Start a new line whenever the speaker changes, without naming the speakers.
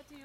what do you